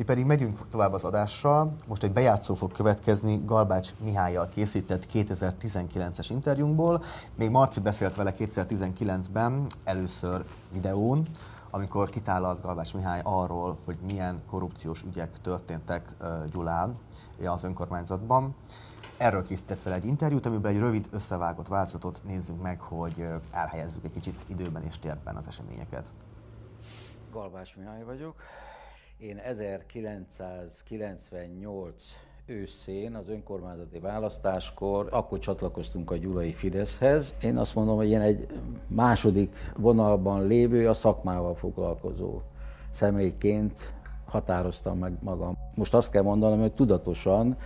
Mi pedig megyünk tovább az adással. Most egy bejátszó fog következni Galbács Mihályjal készített 2019-es interjúnkból. Még Marci beszélt vele 2019-ben, először videón, amikor kitálalt Galbács Mihály arról, hogy milyen korrupciós ügyek történtek Gyulán az önkormányzatban. Erről készített fel egy interjút, amiben egy rövid összevágott változatot nézzünk meg, hogy elhelyezzük egy kicsit időben és térben az eseményeket. Galbás Mihály vagyok. Én 1998 őszén az önkormányzati választáskor, akkor csatlakoztunk a Gyulai Fideszhez. Én azt mondom, hogy én egy második vonalban lévő, a szakmával foglalkozó személyként határoztam meg magam. Most azt kell mondanom, hogy tudatosan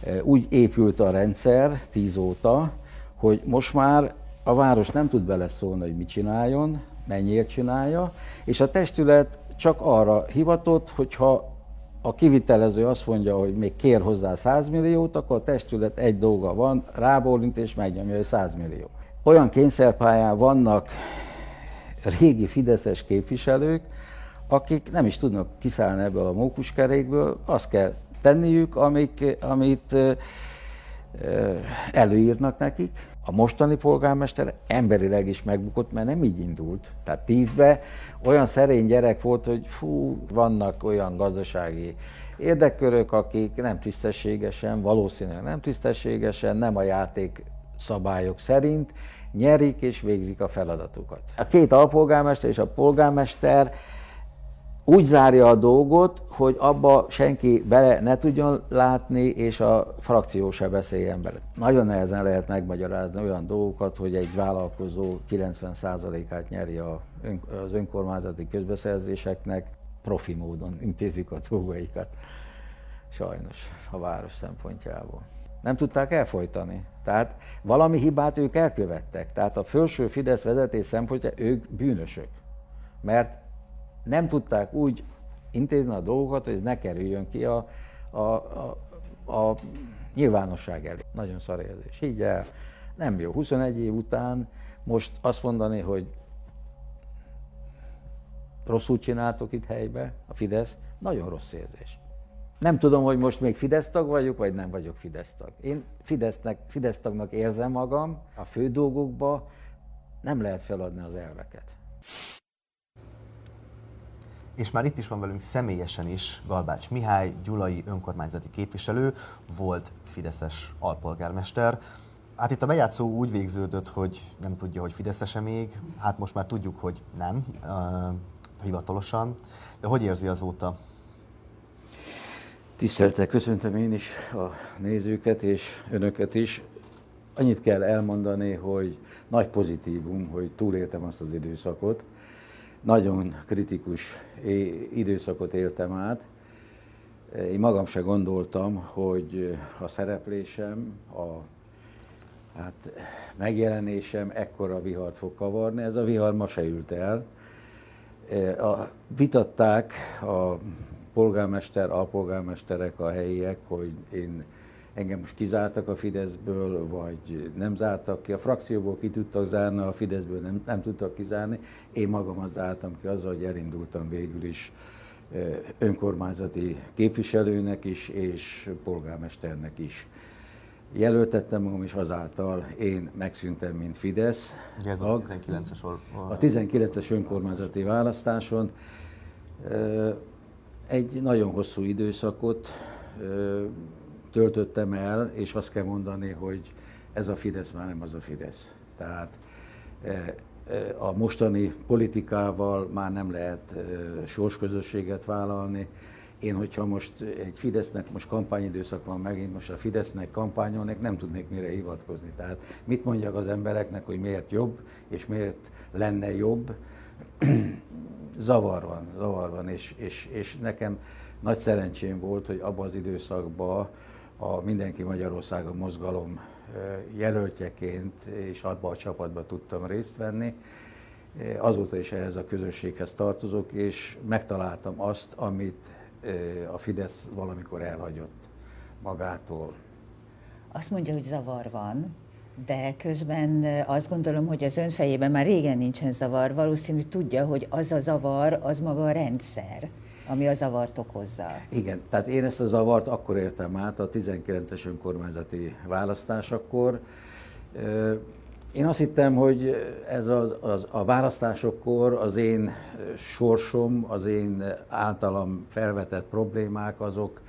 eh, úgy épült a rendszer tíz óta, hogy most már a város nem tud beleszólni, hogy mit csináljon, mennyiért csinálja, és a testület csak arra hivatott, hogyha a kivitelező azt mondja, hogy még kér hozzá 100 milliót, akkor a testület egy dolga van, rábólint és megnyomja, hogy 100 millió. Olyan kényszerpályán vannak régi fideszes képviselők, akik nem is tudnak kiszállni ebből a mókuskerékből, azt kell tenniük, amik, amit előírnak nekik, a mostani polgármester emberileg is megbukott, mert nem így indult. Tehát tízbe olyan szerény gyerek volt, hogy fú, vannak olyan gazdasági érdekkörök, akik nem tisztességesen, valószínűleg nem tisztességesen, nem a játék szabályok szerint nyerik és végzik a feladatukat. A két alpolgármester és a polgármester úgy zárja a dolgot, hogy abba senki bele ne tudjon látni, és a frakció se beszéljen bele. Nagyon nehezen lehet megmagyarázni olyan dolgokat, hogy egy vállalkozó 90%-át nyeri az önkormányzati közbeszerzéseknek, profi módon intézik a dolgaikat. Sajnos a város szempontjából. Nem tudták elfolytani. Tehát valami hibát ők elkövettek. Tehát a felső Fidesz vezetés szempontja ők bűnösök. Mert nem tudták úgy intézni a dolgokat, hogy ez ne kerüljön ki a, a, a, a nyilvánosság elé. Nagyon szar érzés. Így el, nem jó. 21 év után most azt mondani, hogy rosszul csináltok itt helybe, a Fidesz, nagyon rossz érzés. Nem tudom, hogy most még Fidesz tag vagyok, vagy nem vagyok Fidesz tag. Én Fidesznek, Fidesz tagnak érzem magam, a fő dolgokba nem lehet feladni az elveket. És már itt is van velünk személyesen is Galbács Mihály, gyulai önkormányzati képviselő, volt Fideszes alpolgármester. Hát itt a bejátszó úgy végződött, hogy nem tudja, hogy Fideszese még. Hát most már tudjuk, hogy nem, uh, hivatalosan. De hogy érzi azóta? Tisztelettel köszöntöm én is a nézőket és önöket is. Annyit kell elmondani, hogy nagy pozitívum, hogy túléltem azt az időszakot, nagyon kritikus időszakot éltem át. Én magam se gondoltam, hogy a szereplésem, a hát, megjelenésem ekkora vihart fog kavarni. Ez a vihar ma se ült el. A, vitatták a polgármester, alpolgármesterek, a helyiek, hogy én engem most kizártak a Fideszből, vagy nem zártak ki. A frakcióból ki tudtak zárni, a Fideszből nem, nem tudtak kizárni. Én magamat zártam ki azzal, hogy elindultam végül is önkormányzati képviselőnek is, és polgármesternek is. Jelöltettem magam, és azáltal én megszűntem, mint Fidesz. Ugye ez a 19-es, a 19-es önkormányzati választáson. Egy nagyon hosszú időszakot töltöttem el, és azt kell mondani, hogy ez a Fidesz már nem az a Fidesz. Tehát e, e, a mostani politikával már nem lehet e, sorsközösséget vállalni. Én, hogyha most egy Fidesznek most kampányidőszak van megint, most a Fidesznek kampányolnék, nem tudnék mire hivatkozni. Tehát mit mondjak az embereknek, hogy miért jobb, és miért lenne jobb? zavar van, zavar van, és, és, és nekem nagy szerencsém volt, hogy abban az időszakban a Mindenki Magyarországon mozgalom jelöltjeként és abban a csapatban tudtam részt venni. Azóta is ehhez a közösséghez tartozok, és megtaláltam azt, amit a Fidesz valamikor elhagyott magától. Azt mondja, hogy zavar van, De közben azt gondolom, hogy az ön fejében már régen nincsen zavar. Valószínű tudja, hogy az a zavar, az maga a rendszer ami a zavart okozza. Igen, tehát én ezt a zavart akkor értem át a 19-es önkormányzati választásakor. Én azt hittem, hogy ez az, az, a választásokkor az én sorsom, az én általam felvetett problémák, azok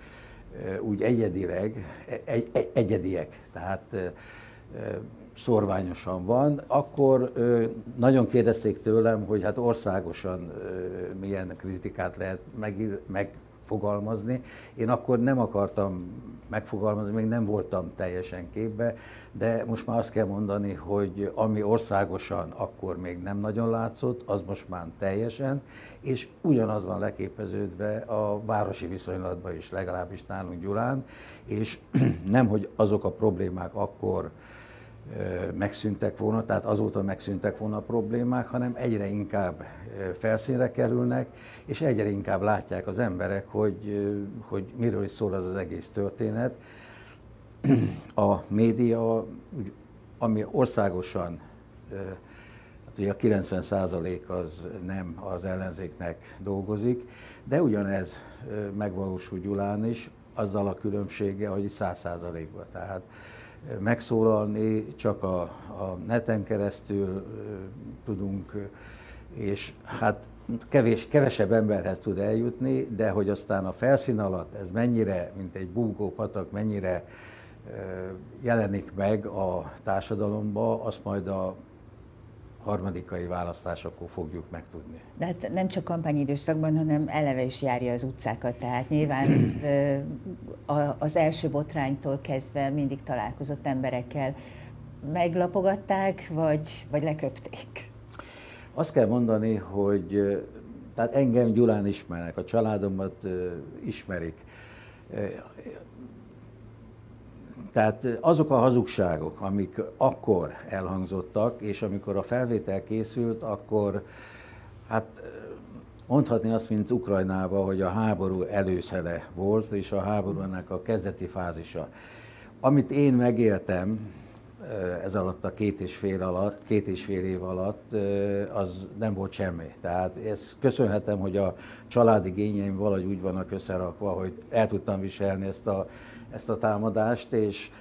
úgy egyedileg, egy, egy, egyediek, tehát szorványosan van, akkor nagyon kérdezték tőlem, hogy hát országosan milyen kritikát lehet meg, megfogalmazni. Én akkor nem akartam megfogalmazni, még nem voltam teljesen képbe, de most már azt kell mondani, hogy ami országosan akkor még nem nagyon látszott, az most már teljesen, és ugyanaz van leképeződve a városi viszonylatban is, legalábbis nálunk Gyulán, és nem, hogy azok a problémák akkor megszűntek volna, tehát azóta megszűntek volna a problémák, hanem egyre inkább felszínre kerülnek, és egyre inkább látják az emberek, hogy, hogy miről is szól az az egész történet. A média, ami országosan, hát ugye a 90% az nem az ellenzéknek dolgozik, de ugyanez megvalósul Gyulán is, azzal a különbsége, hogy 100 ban Tehát megszólalni, csak a, a neten keresztül tudunk, és hát kevés, kevesebb emberhez tud eljutni, de hogy aztán a felszín alatt ez mennyire, mint egy búgó patak, mennyire jelenik meg a társadalomba, azt majd a harmadikai választásokor fogjuk megtudni. De hát nem csak kampányidőszakban, hanem eleve is járja az utcákat, tehát nyilván az első botránytól kezdve mindig találkozott emberekkel. Meglapogatták, vagy, vagy leköpték? Azt kell mondani, hogy tehát engem Gyulán ismernek, a családomat ismerik. Tehát azok a hazugságok, amik akkor elhangzottak, és amikor a felvétel készült, akkor hát mondhatni azt, mint Ukrajnában, hogy a háború előszele volt, és a háborúnak a kezdeti fázisa. Amit én megéltem ez alatt a két és fél, alatt, két és fél év alatt, az nem volt semmi. Tehát ezt köszönhetem, hogy a családi gényeim valahogy úgy vannak összerakva, hogy el tudtam viselni ezt a ezt a támadást, és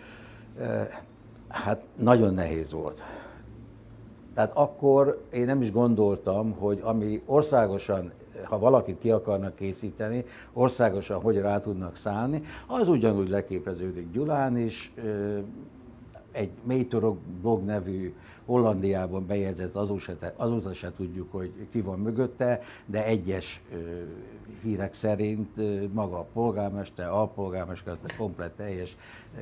hát nagyon nehéz volt. Tehát akkor én nem is gondoltam, hogy ami országosan, ha valakit ki akarnak készíteni, országosan hogy rá tudnak szállni, az ugyanúgy leképeződik Gyulán is, egy Métorok blog nevű Hollandiában bejegyzett, azóta, azóta se tudjuk, hogy ki van mögötte, de egyes ö, hírek szerint ö, maga a polgármester, alpolgármester, komplet teljes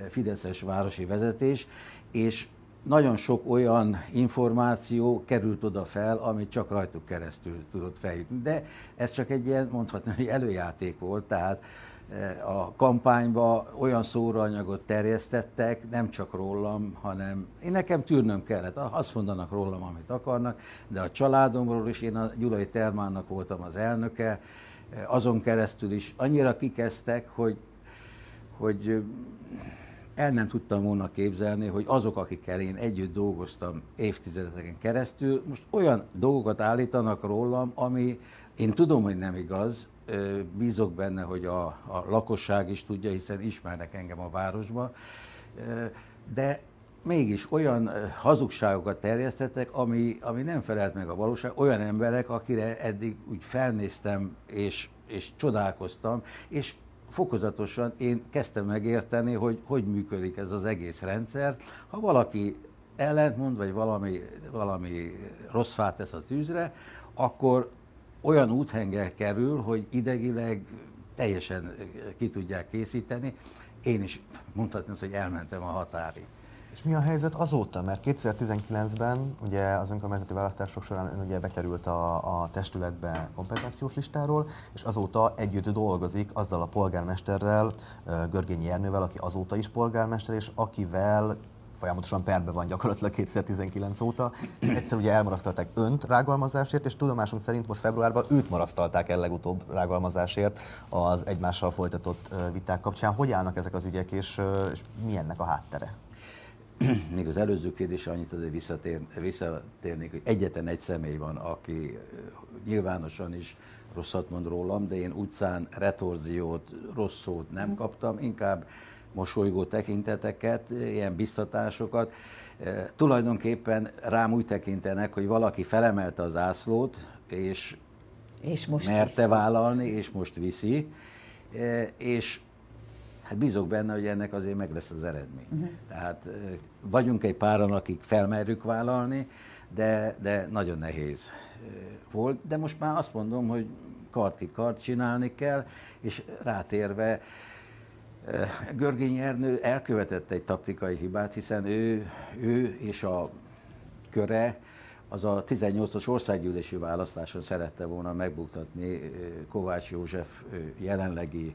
fideszes városi vezetés, és nagyon sok olyan információ került oda fel, amit csak rajtuk keresztül tudott feljutni. De ez csak egy ilyen, mondhatni, hogy előjáték volt, tehát a kampányba olyan szóraanyagot terjesztettek, nem csak rólam, hanem én nekem tűrnöm kellett. Azt mondanak rólam, amit akarnak, de a családomról is, én a Gyulai Termánnak voltam az elnöke, azon keresztül is annyira kikezdtek, hogy, hogy el nem tudtam volna képzelni, hogy azok, akikkel én együtt dolgoztam évtizedeken keresztül, most olyan dolgokat állítanak rólam, ami én tudom, hogy nem igaz, bízok benne, hogy a, a lakosság is tudja, hiszen ismernek engem a városba, de mégis olyan hazugságokat terjesztettek, ami, ami nem felelt meg a valóság, olyan emberek, akire eddig úgy felnéztem és, és csodálkoztam, és fokozatosan én kezdtem megérteni, hogy hogy működik ez az egész rendszer. Ha valaki ellentmond, vagy valami, valami rossz fát tesz a tűzre, akkor olyan úthengel kerül, hogy idegileg teljesen ki tudják készíteni. Én is mondhatni azt, hogy elmentem a határig. És mi a helyzet azóta? Mert 2019-ben ugye az önkormányzati választások során ön ugye bekerült a, a testületbe kompenzációs listáról, és azóta együtt dolgozik azzal a polgármesterrel, Görgényi Ernővel, aki azóta is polgármester, és akivel folyamatosan perbe van gyakorlatilag 2019 óta. Egyszer ugye elmarasztalták önt rágalmazásért, és tudomásunk szerint most februárban őt marasztalták el legutóbb rágalmazásért az egymással folytatott viták kapcsán. Hogy állnak ezek az ügyek, és, és mi a háttere? még az előző kérdésre annyit azért visszatér, visszatérnék, hogy egyetlen egy személy van, aki nyilvánosan is rosszat mond rólam, de én utcán retorziót, rossz szót nem kaptam, inkább mosolygó tekinteteket, ilyen biztatásokat. E, tulajdonképpen rám úgy tekintenek, hogy valaki felemelte az ászlót, és, és most merte viszi. vállalni, és most viszi, e, és hát bízok benne, hogy ennek azért meg lesz az eredmény. Uh-huh. Tehát vagyunk egy páran, akik felmerjük vállalni, de, de nagyon nehéz volt, de most már azt mondom, hogy kart ki kart csinálni kell, és rátérve Görgényi Ernő elkövetett egy taktikai hibát, hiszen ő, ő és a köre az a 18-as országgyűlési választáson szerette volna megbuktatni Kovács József jelenlegi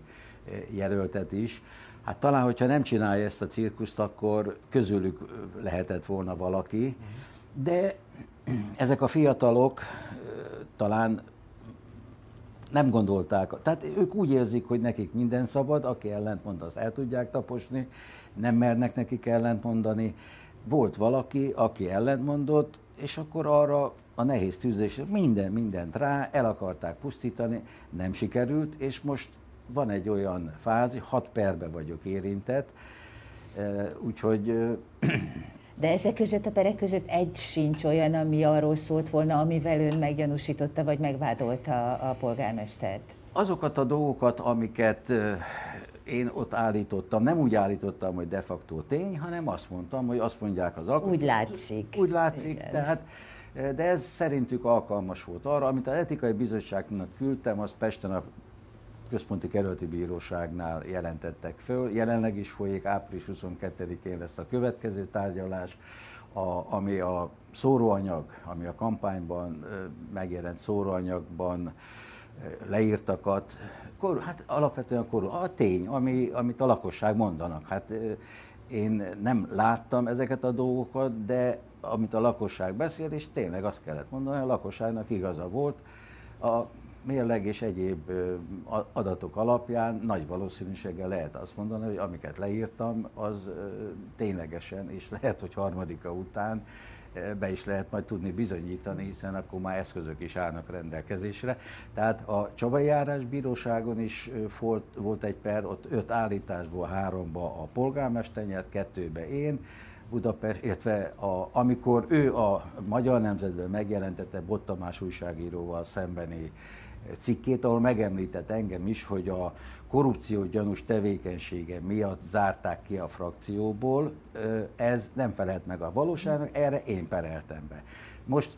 jelöltet is. Hát talán, hogyha nem csinálja ezt a cirkuszt, akkor közülük lehetett volna valaki, de ezek a fiatalok talán nem gondolták, tehát ők úgy érzik, hogy nekik minden szabad, aki ellentmond, azt el tudják taposni, nem mernek nekik ellentmondani. Volt valaki, aki ellentmondott, és akkor arra a nehéz tűzésre minden, mindent rá, el akarták pusztítani, nem sikerült, és most van egy olyan fázi, hat perbe vagyok érintett, úgyhogy de ezek között, a perek között egy sincs olyan, ami arról szólt volna, amivel ön meggyanúsította, vagy megvádolta a polgármestert? Azokat a dolgokat, amiket én ott állítottam, nem úgy állítottam, hogy de facto tény, hanem azt mondtam, hogy azt mondják az alkotók. Úgy látszik. Úgy látszik, Igen. tehát de ez szerintük alkalmas volt arra, amit az etikai bizottságnak küldtem, az Pesten a Központi Kerületi Bíróságnál jelentettek föl. Jelenleg is folyik, április 22-én lesz a következő tárgyalás, a, ami a szóróanyag, ami a kampányban megjelent szóróanyagban leírtakat, kor, hát alapvetően kor, a tény, ami, amit a lakosság mondanak. Hát én nem láttam ezeket a dolgokat, de amit a lakosság beszél, és tényleg azt kellett mondani, a lakosságnak igaza volt. A mérleg és egyéb adatok alapján nagy valószínűséggel lehet azt mondani, hogy amiket leírtam, az ténylegesen, és lehet, hogy harmadika után be is lehet majd tudni bizonyítani, hiszen akkor már eszközök is állnak rendelkezésre. Tehát a Csabai Járás Bíróságon is volt, volt egy per, ott öt állításból háromba a polgármester nyert, kettőbe én, Budapest, illetve a, amikor ő a Magyar Nemzetben megjelentette Bottamás újságíróval szembeni cikkét, ahol megemlített engem is, hogy a korrupció gyanús tevékenysége miatt zárták ki a frakcióból. Ez nem felelt meg a valóságnak, erre én pereltem be. Most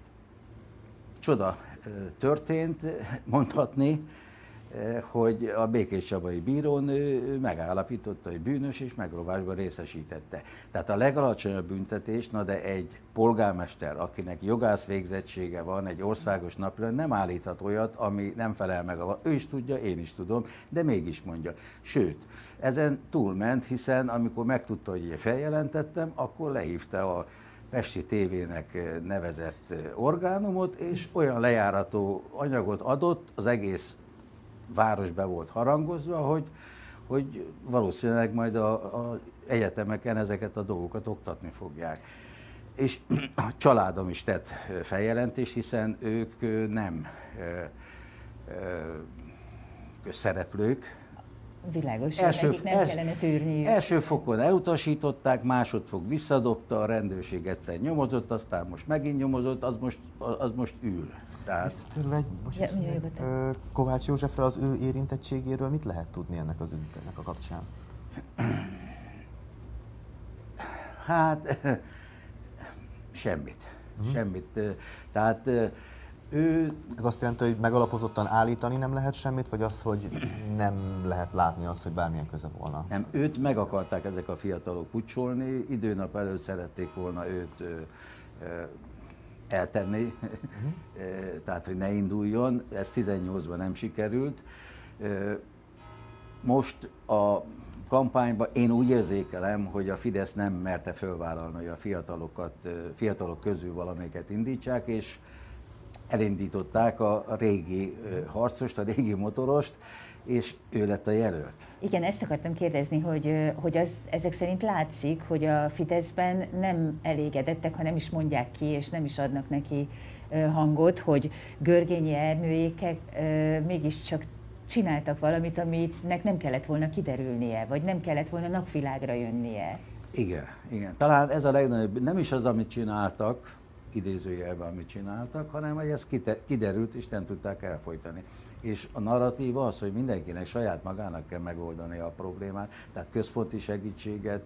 csoda történt, mondhatni, hogy a Békés Csabai bírónő megállapította, hogy bűnös és megrovásban részesítette. Tehát a legalacsonyabb büntetés, na de egy polgármester, akinek jogász végzettsége van, egy országos napra nem állíthat olyat, ami nem felel meg a... Ő is tudja, én is tudom, de mégis mondja. Sőt, ezen túlment, hiszen amikor megtudta, hogy én feljelentettem, akkor lehívta a Pesti tévének nevezett orgánumot, és olyan lejárató anyagot adott az egész város be volt harangozva, hogy, hogy valószínűleg majd a, egyetemeken ezeket a dolgokat oktatni fogják. És a családom is tett feljelentést, hiszen ők nem szereplők, Világos, első, nem els, kellene tűrni. Első fokon elutasították, másodfok visszadobta, a rendőrség egyszer nyomozott, aztán most megint nyomozott, az most, az most ül. Tehát... Visszatérve egy, most ja, ö, Kovács Józsefre az ő érintettségéről mit lehet tudni ennek az ügynek a kapcsán? Hát semmit. Uh-huh. Semmit. Tehát ő... Ez azt jelenti, hogy megalapozottan állítani nem lehet semmit, vagy az, hogy nem lehet látni azt, hogy bármilyen köze volna? Nem, őt meg akarták ezek a fiatalok pucsolni, időnap előtt szerették volna őt ö, ö, eltenni, uh-huh. tehát hogy ne induljon, ez 18-ban nem sikerült. Most a kampányban én úgy érzékelem, hogy a Fidesz nem merte fölvállalni, hogy a fiatalokat, fiatalok közül valamelyiket indítsák, és elindították a régi harcost, a régi motorost, és ő lett a jelölt. Igen, ezt akartam kérdezni, hogy, hogy az, ezek szerint látszik, hogy a Fideszben nem elégedettek, ha nem is mondják ki, és nem is adnak neki hangot, hogy Görgényi Ernőékek mégiscsak csináltak valamit, aminek nem kellett volna kiderülnie, vagy nem kellett volna napvilágra jönnie. Igen, igen. Talán ez a legnagyobb, nem is az, amit csináltak, idézőjelben, amit csináltak, hanem hogy ez kiderült, és nem tudták elfolytani. És a narratíva az, hogy mindenkinek saját magának kell megoldani a problémát, tehát központi segítséget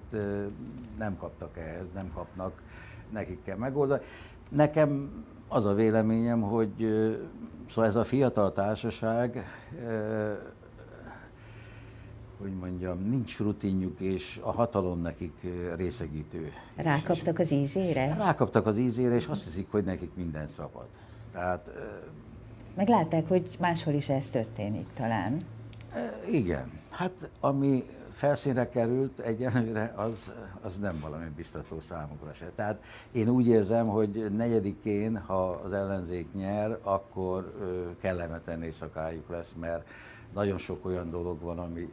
nem kaptak ehhez, nem kapnak, nekik kell megoldani. Nekem az a véleményem, hogy szóval ez a fiatal társaság hogy mondjam, nincs rutinjuk, és a hatalom nekik részegítő. Rákaptak az ízére? Rákaptak az ízére, és azt hiszik, hogy nekik minden szabad. Tehát... Meglátták, hogy máshol is ez történik talán. Igen. Hát ami felszínre került egyenlőre, az, az nem valami biztató számukra se. Tehát én úgy érzem, hogy negyedikén, ha az ellenzék nyer, akkor kellemetlen éjszakájuk lesz, mert nagyon sok olyan dolog van, ami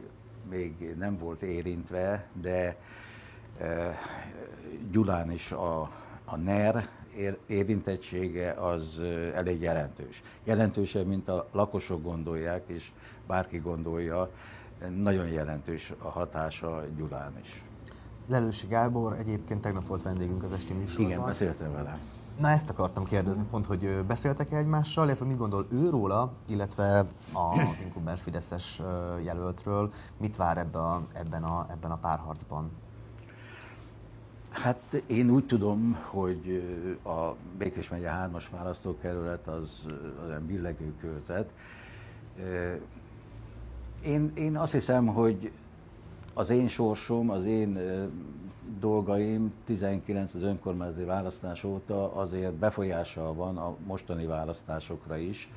még nem volt érintve, de Gyulán is a, a NER érintettsége az elég jelentős. Jelentősebb, mint a lakosok gondolják, és bárki gondolja, nagyon jelentős a hatása Gyulán is. Lelősi Gábor egyébként tegnap volt vendégünk az esti műsorban. Igen, beszéltem vele. Na ezt akartam kérdezni, pont, hogy beszéltek-e egymással, illetve mit gondol ő róla, illetve a inkubáns Fideszes jelöltről, mit vár ebbe a, ebben, a, ebben a párharcban? Hát én úgy tudom, hogy a Békés megye 3-as választókerület az, olyan billegő körzet. Én, én azt hiszem, hogy az én sorsom, az én dolgaim 19 az önkormányzati választás óta azért befolyással van a mostani választásokra is.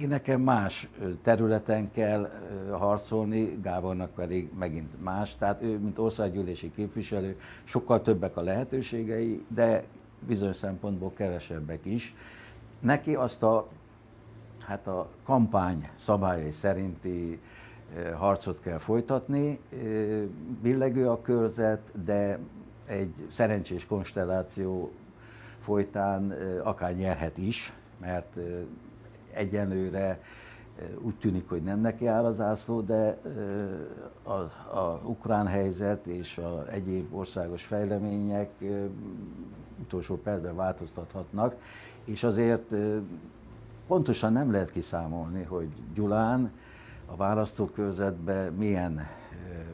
Én nekem más területen kell harcolni, Gábornak pedig megint más. Tehát ő, mint országgyűlési képviselő, sokkal többek a lehetőségei, de bizonyos szempontból kevesebbek is. Neki azt a, hát a kampány szabályai szerinti harcot kell folytatni. Billegő a körzet, de egy szerencsés konstelláció folytán akár nyerhet is, mert egyenlőre úgy tűnik, hogy nem neki áll az ászló, de a, a ukrán helyzet és a egyéb országos fejlemények utolsó percben változtathatnak, és azért pontosan nem lehet kiszámolni, hogy Gyulán a választókörzetben milyen,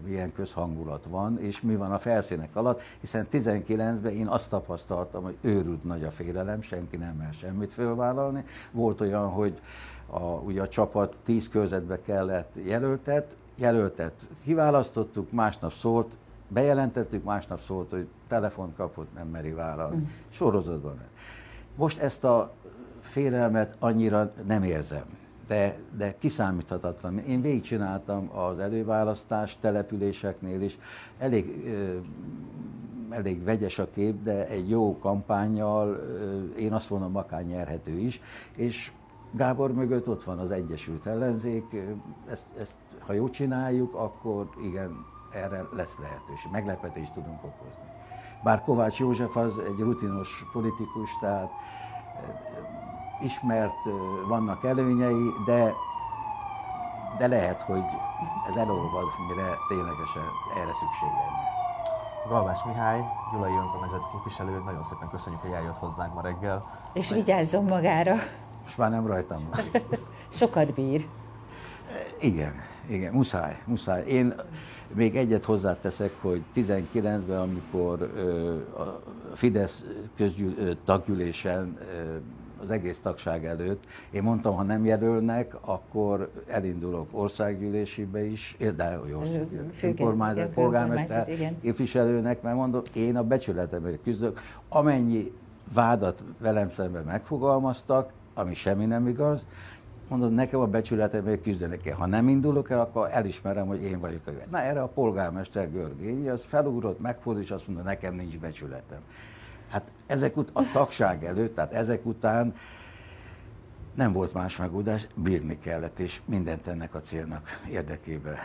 milyen közhangulat van, és mi van a felszínek alatt, hiszen 19-ben én azt tapasztaltam, hogy őrült nagy a félelem, senki nem mer semmit fölvállalni. Volt olyan, hogy a, ugye a csapat 10 körzetbe kellett jelöltet, jelöltet kiválasztottuk, másnap szólt, bejelentettük, másnap szólt, hogy telefont kapott, nem meri vállalni. Mm. Sorozatban. Most ezt a félelmet annyira nem érzem de, de kiszámíthatatlan. Én végigcsináltam az előválasztás településeknél is, elég, elég vegyes a kép, de egy jó kampányjal én azt mondom, akár nyerhető is, és Gábor mögött ott van az Egyesült Ellenzék, ezt, ezt ha jól csináljuk, akkor igen, erre lesz lehetőség, meglepetést tudunk okozni. Bár Kovács József az egy rutinos politikus, tehát ismert, vannak előnyei, de, de lehet, hogy ez elolvad, mire ténylegesen erre szükség lenne. Galvás Mihály, Gyulai önkormányzati képviselő, nagyon szépen köszönjük, hogy eljött hozzánk ma reggel. És vigyázzon magára. Most már nem rajtam Sokat bír. Igen, igen, muszáj, muszáj. Én még egyet hozzáteszek, hogy 19-ben, amikor a Fidesz közgyűl, taggyűlésen az egész tagság előtt. Én mondtam, ha nem jelölnek, akkor elindulok országgyűlésibe is, de hogy önkormányzat, polgármester képviselőnek, mert mondom, én a becsületemért küzdök. Amennyi vádat velem szemben megfogalmaztak, ami semmi nem igaz, mondom, nekem a becsületemért küzdenek kell. Ha nem indulok el, akkor elismerem, hogy én vagyok a Na erre a polgármester Görgény, az felugrott, megfordult, és azt mondta, nekem nincs becsületem. Hát ezek ut- a tagság előtt, tehát ezek után Nem volt más megoldás, bírni kellett, és mindent ennek a célnak érdekébe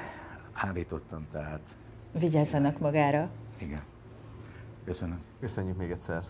állítottam, tehát Vigyázzanak magára. igen. Köszönöm. Köszönjük még egyszer.